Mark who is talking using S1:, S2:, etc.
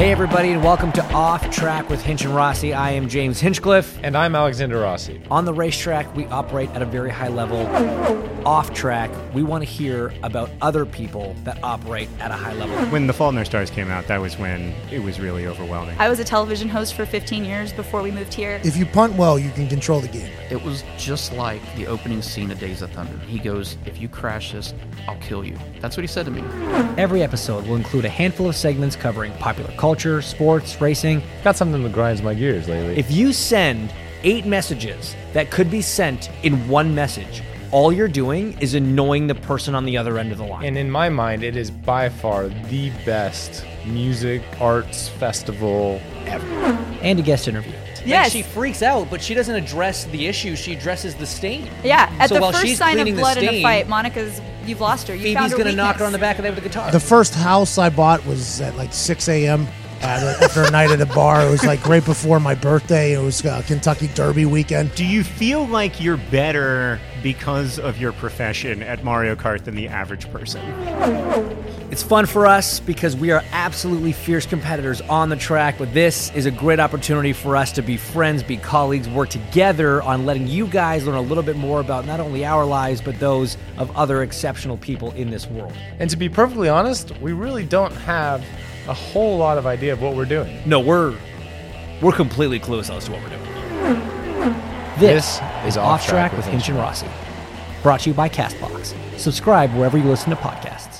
S1: Hey, everybody, and welcome to Off Track with Hinch and Rossi. I am James Hinchcliffe.
S2: And I'm Alexander Rossi.
S1: On the racetrack, we operate at a very high level. Off track, we want to hear about other people that operate at a high level.
S3: When The Fault in Our Stars came out, that was when it was really overwhelming.
S4: I was a television host for 15 years before we moved here.
S5: If you punt well, you can control the game.
S6: It was just like the opening scene of Days of Thunder. He goes, If you crash this, I'll kill you. That's what he said to me.
S1: Every episode will include a handful of segments covering popular culture, sports, racing.
S2: Got something that grinds my gears lately.
S1: If you send eight messages that could be sent in one message, all you're doing is annoying the person on the other end of the line.
S2: and in my mind, it is by far the best music arts festival ever.
S1: and a guest interview.
S4: Yes.
S1: she freaks out, but she doesn't address the issue. She addresses the stain.
S4: Yeah, at
S1: So
S4: the
S1: while
S4: first
S1: she's
S4: sign of
S1: cleaning the
S4: blood in a fight, Monica's, you've lost her. You
S1: Phoebe's
S4: found her
S1: gonna knock her on the back of the head with a guitar.
S5: The first house I bought was at like 6 a.m. Uh, after a night at a bar. It was like right before my birthday. It was uh, Kentucky Derby weekend.
S3: Do you feel like you're better because of your profession at Mario Kart than the average person?
S1: It's fun for us because we are absolutely fierce competitors on the track, but this is a great opportunity for us to be friends, be colleagues, work together on letting you guys learn a little bit more about not only our lives, but those of other exceptional people in this world.
S2: And to be perfectly honest, we really don't have a whole lot of idea of what we're doing.
S1: No, we're we're completely clueless as to what we're doing. This,
S2: This
S1: is Off Track with Hinch and Rossi. Brought to you by Castbox. Subscribe wherever you listen to podcasts.